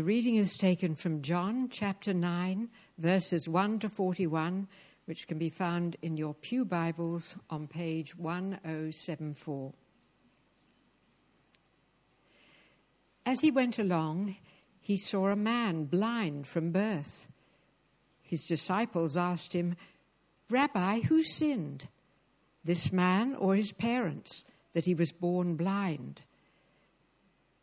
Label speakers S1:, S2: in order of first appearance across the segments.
S1: The reading is taken from John chapter 9, verses 1 to 41, which can be found in your Pew Bibles on page 1074. As he went along, he saw a man blind from birth. His disciples asked him, Rabbi, who sinned, this man or his parents, that he was born blind?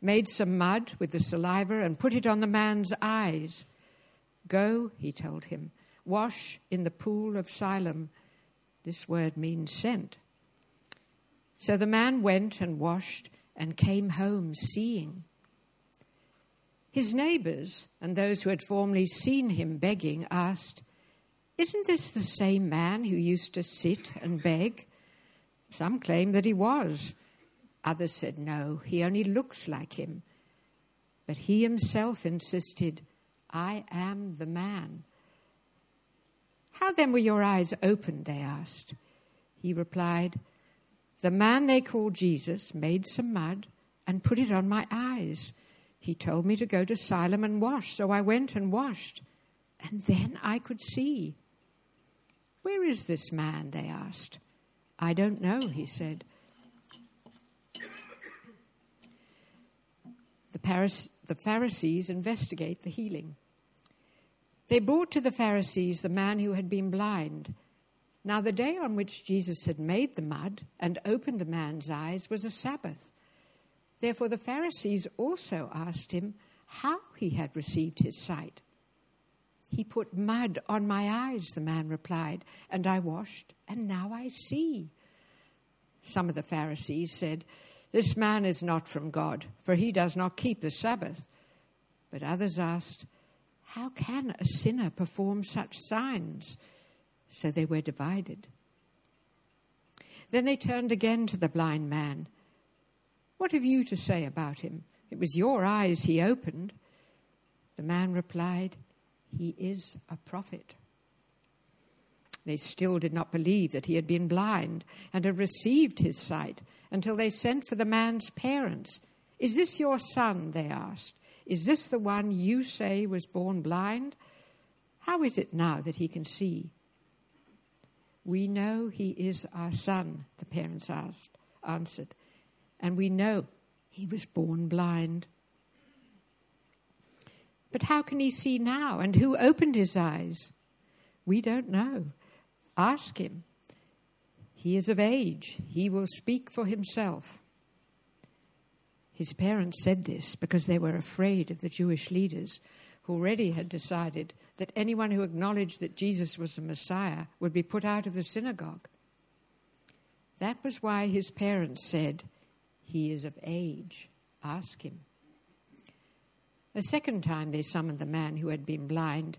S1: made some mud with the saliva and put it on the man's eyes. Go, he told him, wash in the pool of Siloam. This word means sent. So the man went and washed and came home seeing. His neighbors and those who had formerly seen him begging asked, Isn't this the same man who used to sit and beg? Some claim that he was. Others said, No, he only looks like him. But he himself insisted, I am the man. How then were your eyes opened? They asked. He replied, The man they call Jesus made some mud and put it on my eyes. He told me to go to Siloam and wash, so I went and washed, and then I could see. Where is this man? They asked. I don't know, he said. The, Pharisees investigate the healing. They brought to the Pharisees the man who had been blind. Now, the day on which Jesus had made the mud and opened the man's eyes was a Sabbath. Therefore, the Pharisees also asked him how he had received his sight. He put mud on my eyes, the man replied, and I washed, and now I see. Some of the Pharisees said, this man is not from God, for he does not keep the Sabbath. But others asked, How can a sinner perform such signs? So they were divided. Then they turned again to the blind man. What have you to say about him? It was your eyes he opened. The man replied, He is a prophet. They still did not believe that he had been blind and had received his sight until they sent for the man's parents. Is this your son? They asked. Is this the one you say was born blind? How is it now that he can see? We know he is our son, the parents asked, answered, and we know he was born blind. But how can he see now? And who opened his eyes? We don't know. Ask him. He is of age, he will speak for himself. His parents said this because they were afraid of the Jewish leaders who already had decided that anyone who acknowledged that Jesus was the Messiah would be put out of the synagogue. That was why his parents said, He is of age, ask him. A second time they summoned the man who had been blind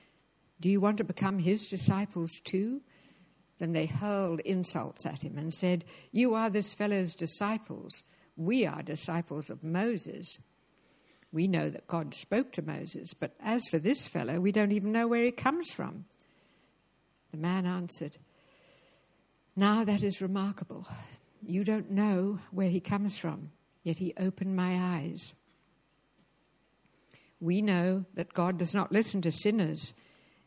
S1: Do you want to become his disciples too? Then they hurled insults at him and said, You are this fellow's disciples. We are disciples of Moses. We know that God spoke to Moses, but as for this fellow, we don't even know where he comes from. The man answered, Now that is remarkable. You don't know where he comes from, yet he opened my eyes. We know that God does not listen to sinners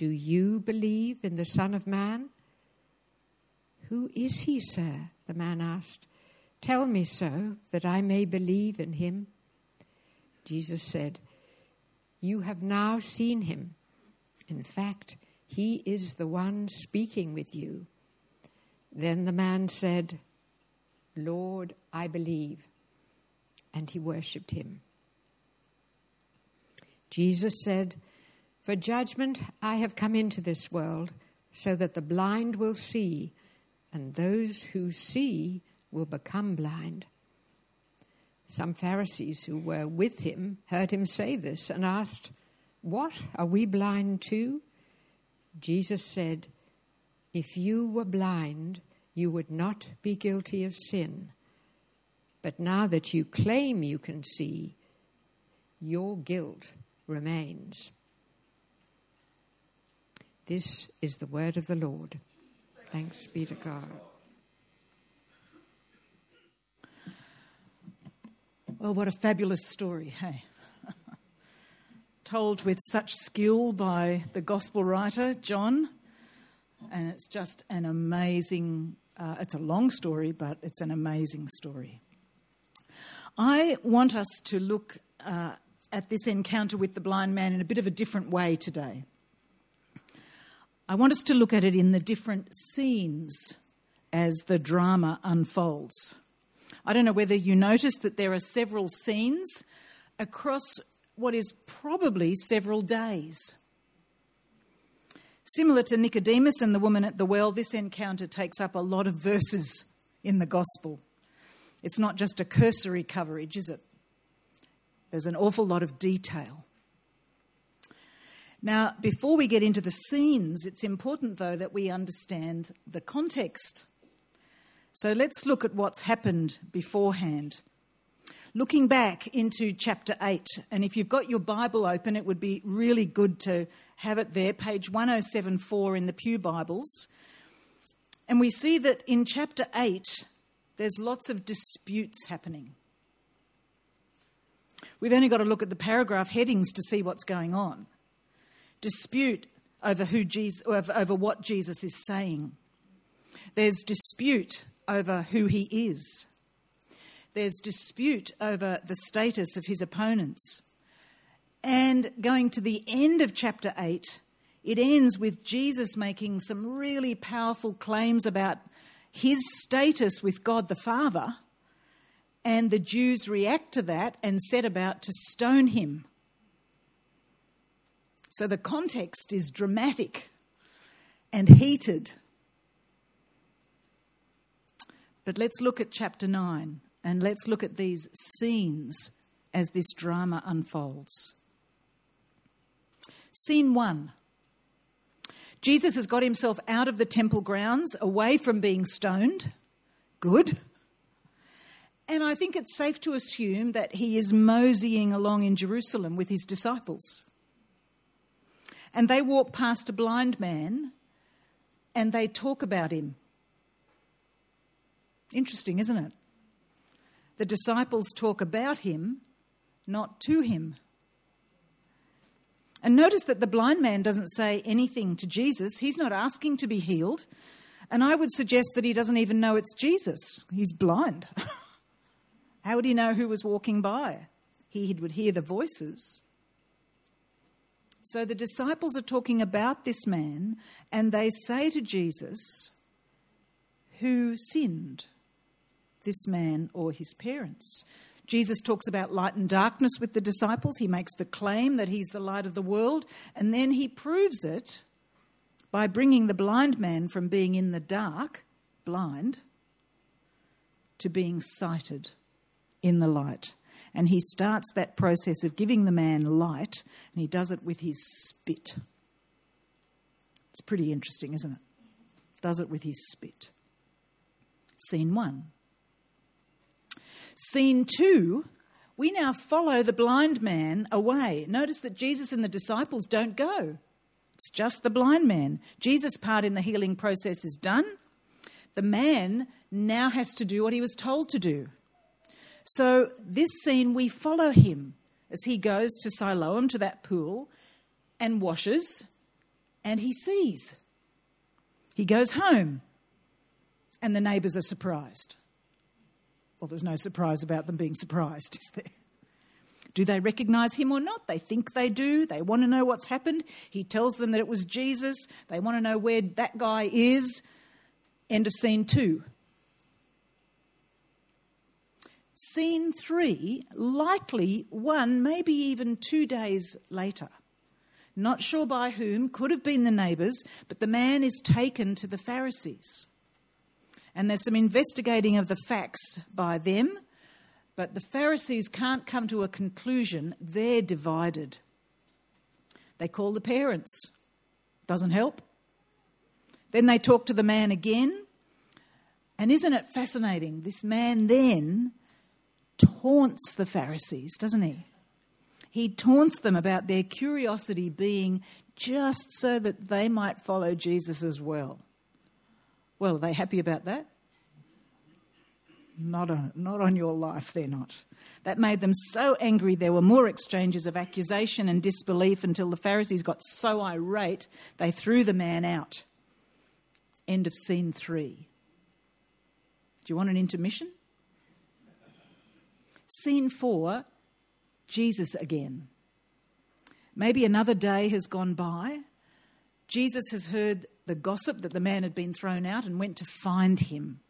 S1: Do you believe in the Son of Man? Who is he, sir? The man asked. Tell me so, that I may believe in him. Jesus said, You have now seen him. In fact, he is the one speaking with you. Then the man said, Lord, I believe. And he worshipped him. Jesus said, For judgment I have come into this world, so that the blind will see, and those who see will become blind. Some Pharisees who were with him heard him say this and asked, What? Are we blind too? Jesus said, If you were blind, you would not be guilty of sin. But now that you claim you can see, your guilt remains. This is the word of the Lord. Thanks be to God.
S2: Well, what a fabulous story, hey? Told with such skill by the gospel writer, John. And it's just an amazing, uh, it's a long story, but it's an amazing story. I want us to look uh, at this encounter with the blind man in a bit of a different way today. I want us to look at it in the different scenes as the drama unfolds. I don't know whether you noticed that there are several scenes across what is probably several days. Similar to Nicodemus and the woman at the well, this encounter takes up a lot of verses in the gospel. It's not just a cursory coverage, is it? There's an awful lot of detail. Now, before we get into the scenes, it's important, though, that we understand the context. So let's look at what's happened beforehand. Looking back into chapter 8, and if you've got your Bible open, it would be really good to have it there, page 1074 in the Pew Bibles. And we see that in chapter 8, there's lots of disputes happening. We've only got to look at the paragraph headings to see what's going on. Dispute over, who Jesus, over, what Jesus is saying. There's dispute over who he is. There's dispute over the status of his opponents. And going to the end of chapter 8, it ends with Jesus making some really powerful claims about his status with God the Father. And the Jews react to that and set about to stone him. So the context is dramatic and heated. But let's look at chapter 9 and let's look at these scenes as this drama unfolds. Scene 1 Jesus has got himself out of the temple grounds, away from being stoned. Good. And I think it's safe to assume that he is moseying along in Jerusalem with his disciples. And they walk past a blind man and they talk about him. Interesting, isn't it? The disciples talk about him, not to him. And notice that the blind man doesn't say anything to Jesus. He's not asking to be healed. And I would suggest that he doesn't even know it's Jesus. He's blind. How would he know who was walking by? He would hear the voices. So the disciples are talking about this man, and they say to Jesus, Who sinned? this man or his parents. Jesus talks about light and darkness with the disciples. He makes the claim that he's the light of the world, and then he proves it by bringing the blind man from being in the dark, blind, to being sighted in the light. And he starts that process of giving the man light, and he does it with his spit. It's pretty interesting, isn't it? Does it with his spit. Scene one. Scene two, we now follow the blind man away. Notice that Jesus and the disciples don't go It's just the blind man. Jesus' part in the healing process is done. The man now has to do what he was told to do. So, this scene, we follow him as he goes to Siloam, to that pool, and washes, and he sees. He goes home, and the neighbours are surprised. Well, there's no surprise about them being surprised, is there? Do they recognize him or not? They think they do. They want to know what's happened. He tells them that it was Jesus. They want to know where that guy is. End of scene two. Scene three, likely one, maybe even two days later. Not sure by whom, could have been the neighbours, but the man is taken to the Pharisees. And there's some investigating of the facts by them, but the Pharisees can't come to a conclusion. They're divided. They call the parents. Doesn't help. Then they talk to the man again. And isn't it fascinating? This man then taunts the Pharisees, doesn't he? He taunts them about their curiosity being just so that they might follow Jesus as well. Well, are they happy about that? Not on, not on your life, they're not. That made them so angry, there were more exchanges of accusation and disbelief until the Pharisees got so irate they threw the man out. End of scene three. Do you want an intermission? Scene four Jesus again. Maybe another day has gone by. Jesus has heard the gossip that the man had been thrown out and went to find him.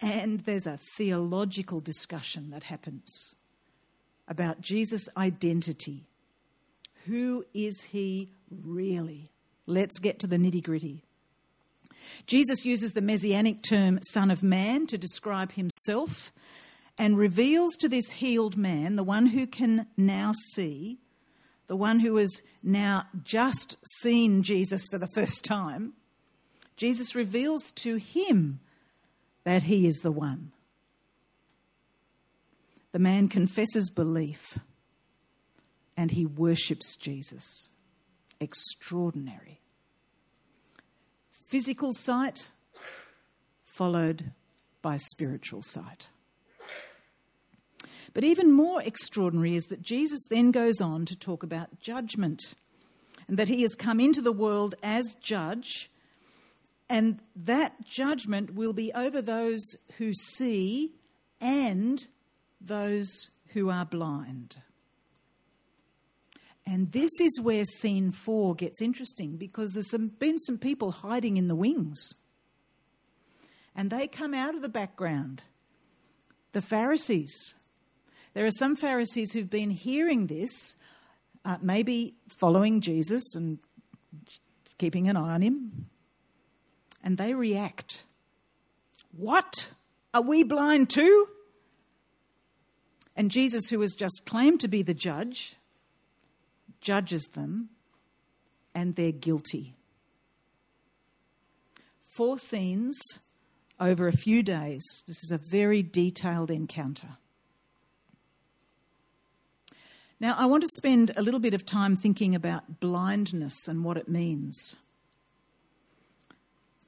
S2: And there's a theological discussion that happens about Jesus' identity. Who is he really? Let's get to the nitty gritty. Jesus uses the messianic term Son of Man to describe himself and reveals to this healed man, the one who can now see, the one who has now just seen Jesus for the first time, Jesus reveals to him that he is the one. The man confesses belief and he worships Jesus. Extraordinary. Physical sight followed by spiritual sight. But even more extraordinary is that Jesus then goes on to talk about judgment and that he has come into the world as judge, and that judgment will be over those who see and those who are blind. And this is where scene four gets interesting because there's some, been some people hiding in the wings. And they come out of the background. The Pharisees, there are some Pharisees who've been hearing this, uh, maybe following Jesus and keeping an eye on him, and they react. What? Are we blind too? And Jesus, who has just claimed to be the judge, judges them, and they're guilty. Four scenes over a few days. This is a very detailed encounter. Now, I want to spend a little bit of time thinking about blindness and what it means.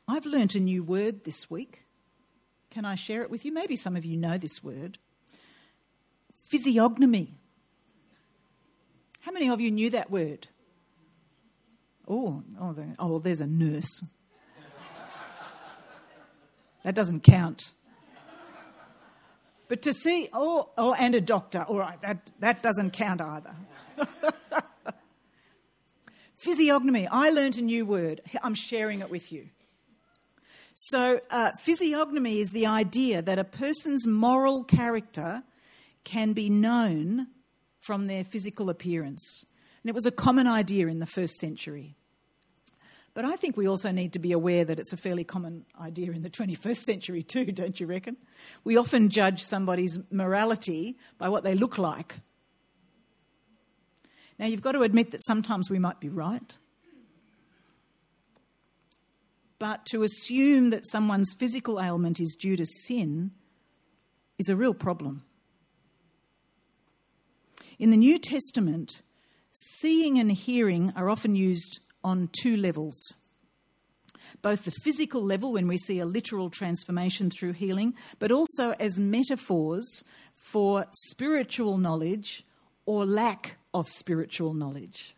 S2: I've learnt a new word this week. Can I share it with you? Maybe some of you know this word physiognomy. How many of you knew that word? Oh, oh, oh there's a nurse. that doesn't count. But to see, oh, oh, and a doctor, all right, that, that doesn't count either. physiognomy, I learned a new word. I'm sharing it with you. So, uh, physiognomy is the idea that a person's moral character can be known from their physical appearance. And it was a common idea in the first century. But I think we also need to be aware that it's a fairly common idea in the 21st century, too, don't you reckon? We often judge somebody's morality by what they look like. Now, you've got to admit that sometimes we might be right. But to assume that someone's physical ailment is due to sin is a real problem. In the New Testament, seeing and hearing are often used on two levels both the physical level, when we see a literal transformation through healing, but also as metaphors for spiritual knowledge or lack of spiritual knowledge.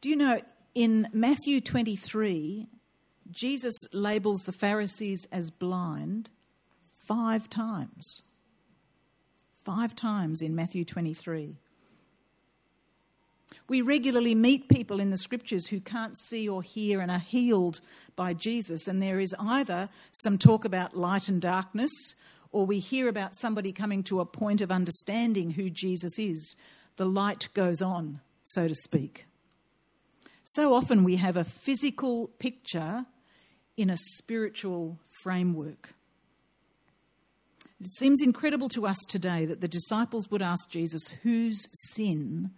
S2: Do you know, in Matthew 23, Jesus labels the Pharisees as blind five times. Five times in Matthew 23. We regularly meet people in the scriptures who can't see or hear and are healed by Jesus, and there is either some talk about light and darkness, or we hear about somebody coming to a point of understanding who Jesus is. The light goes on, so to speak. So often we have a physical picture in a spiritual framework. It seems incredible to us today that the disciples would ask Jesus, Whose sin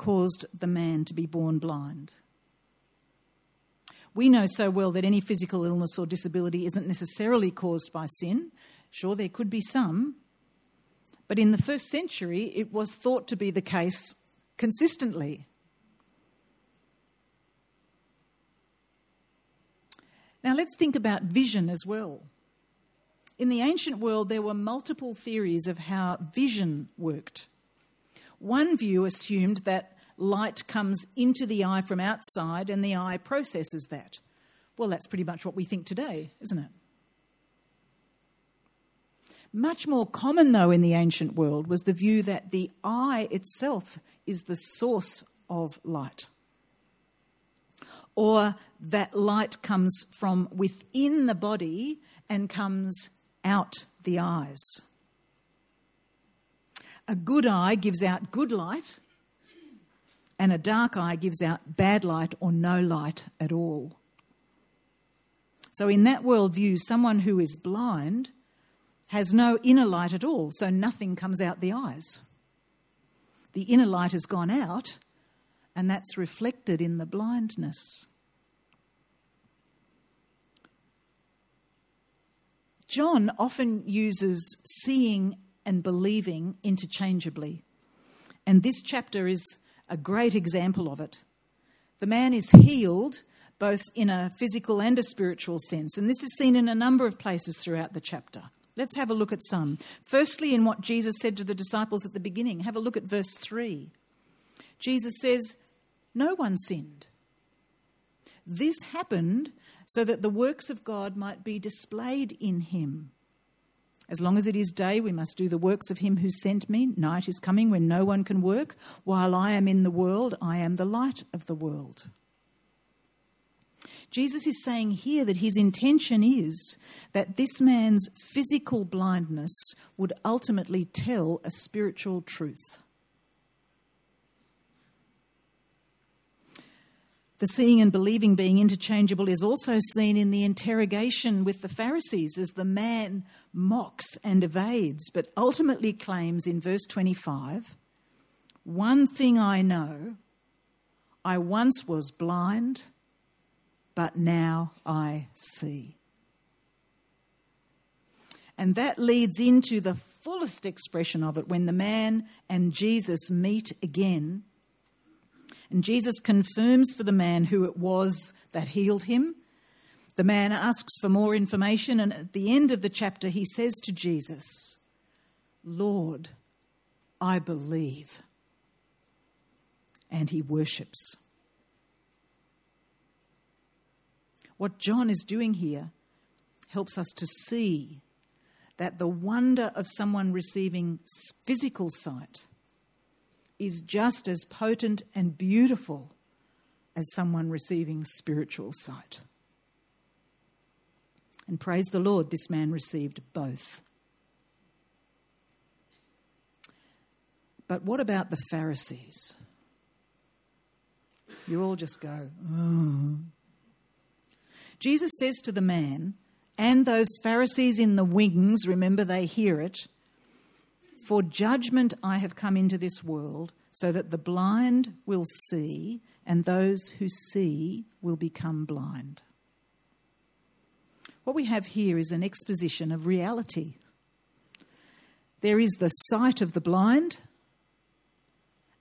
S2: caused the man to be born blind? We know so well that any physical illness or disability isn't necessarily caused by sin. Sure, there could be some. But in the first century, it was thought to be the case consistently. Now let's think about vision as well. In the ancient world, there were multiple theories of how vision worked. One view assumed that light comes into the eye from outside and the eye processes that. Well, that's pretty much what we think today, isn't it? Much more common, though, in the ancient world was the view that the eye itself is the source of light or that light comes from within the body and comes out the eyes. A good eye gives out good light, and a dark eye gives out bad light or no light at all. So, in that worldview, someone who is blind has no inner light at all, so nothing comes out the eyes. The inner light has gone out, and that's reflected in the blindness. John often uses seeing and believing interchangeably, and this chapter is a great example of it. The man is healed both in a physical and a spiritual sense, and this is seen in a number of places throughout the chapter. Let's have a look at some. Firstly, in what Jesus said to the disciples at the beginning, have a look at verse 3. Jesus says, No one sinned. This happened so that the works of God might be displayed in him. As long as it is day, we must do the works of him who sent me. Night is coming when no one can work. While I am in the world, I am the light of the world. Jesus is saying here that his intention is that this man's physical blindness would ultimately tell a spiritual truth. The seeing and believing being interchangeable is also seen in the interrogation with the Pharisees as the man mocks and evades, but ultimately claims in verse 25 One thing I know, I once was blind, but now I see. And that leads into the fullest expression of it when the man and Jesus meet again and Jesus confirms for the man who it was that healed him. The man asks for more information, and at the end of the chapter, he says to Jesus, Lord, I believe. And he worships. What John is doing here helps us to see that the wonder of someone receiving physical sight is just as potent and beautiful as someone receiving spiritual sight. And praise the Lord, this man received both. But what about the Pharisees? You all just go. Jesus says to the man, and those Pharisees in the wings, remember they hear it, for judgment I have come into this world, so that the blind will see, and those who see will become blind. What we have here is an exposition of reality. There is the sight of the blind,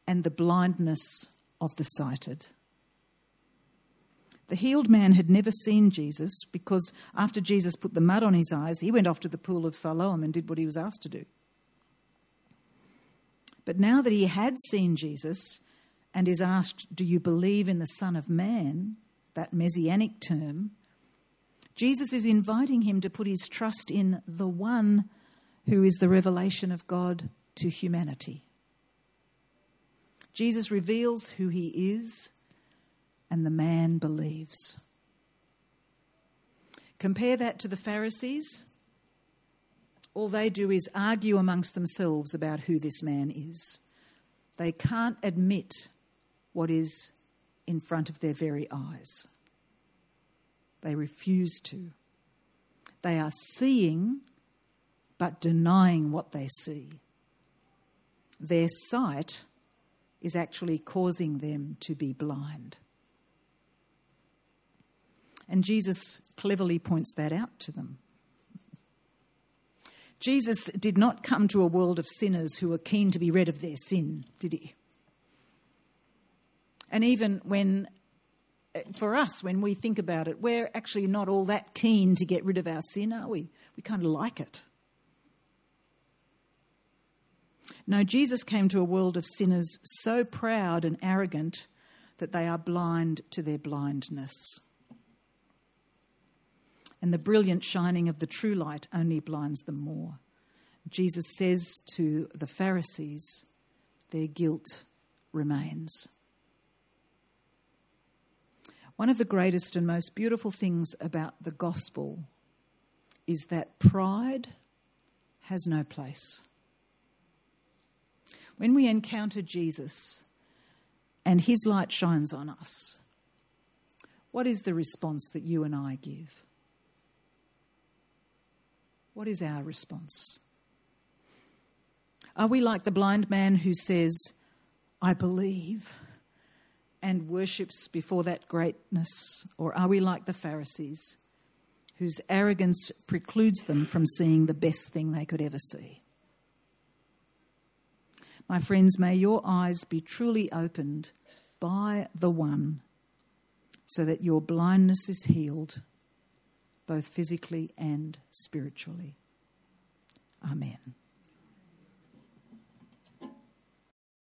S2: and the blindness of the sighted. The healed man had never seen Jesus because after Jesus put the mud on his eyes, he went off to the pool of Siloam and did what he was asked to do. But now that he had seen Jesus and is asked, Do you believe in the Son of Man? that messianic term, Jesus is inviting him to put his trust in the one who is the revelation of God to humanity. Jesus reveals who he is, and the man believes. Compare that to the Pharisees. All they do is argue amongst themselves about who this man is. They can't admit what is in front of their very eyes. They refuse to. They are seeing but denying what they see. Their sight is actually causing them to be blind. And Jesus cleverly points that out to them. Jesus did not come to a world of sinners who were keen to be rid of their sin, did he? And even when, for us, when we think about it, we're actually not all that keen to get rid of our sin, are we? We kind of like it. No, Jesus came to a world of sinners so proud and arrogant that they are blind to their blindness. And the brilliant shining of the true light only blinds them more. Jesus says to the Pharisees, their guilt remains. One of the greatest and most beautiful things about the gospel is that pride has no place. When we encounter Jesus and his light shines on us, what is the response that you and I give? What is our response? Are we like the blind man who says, I believe, and worships before that greatness? Or are we like the Pharisees, whose arrogance precludes them from seeing the best thing they could ever see? My friends, may your eyes be truly opened by the one so that your blindness is healed, both physically and spiritually. Amen.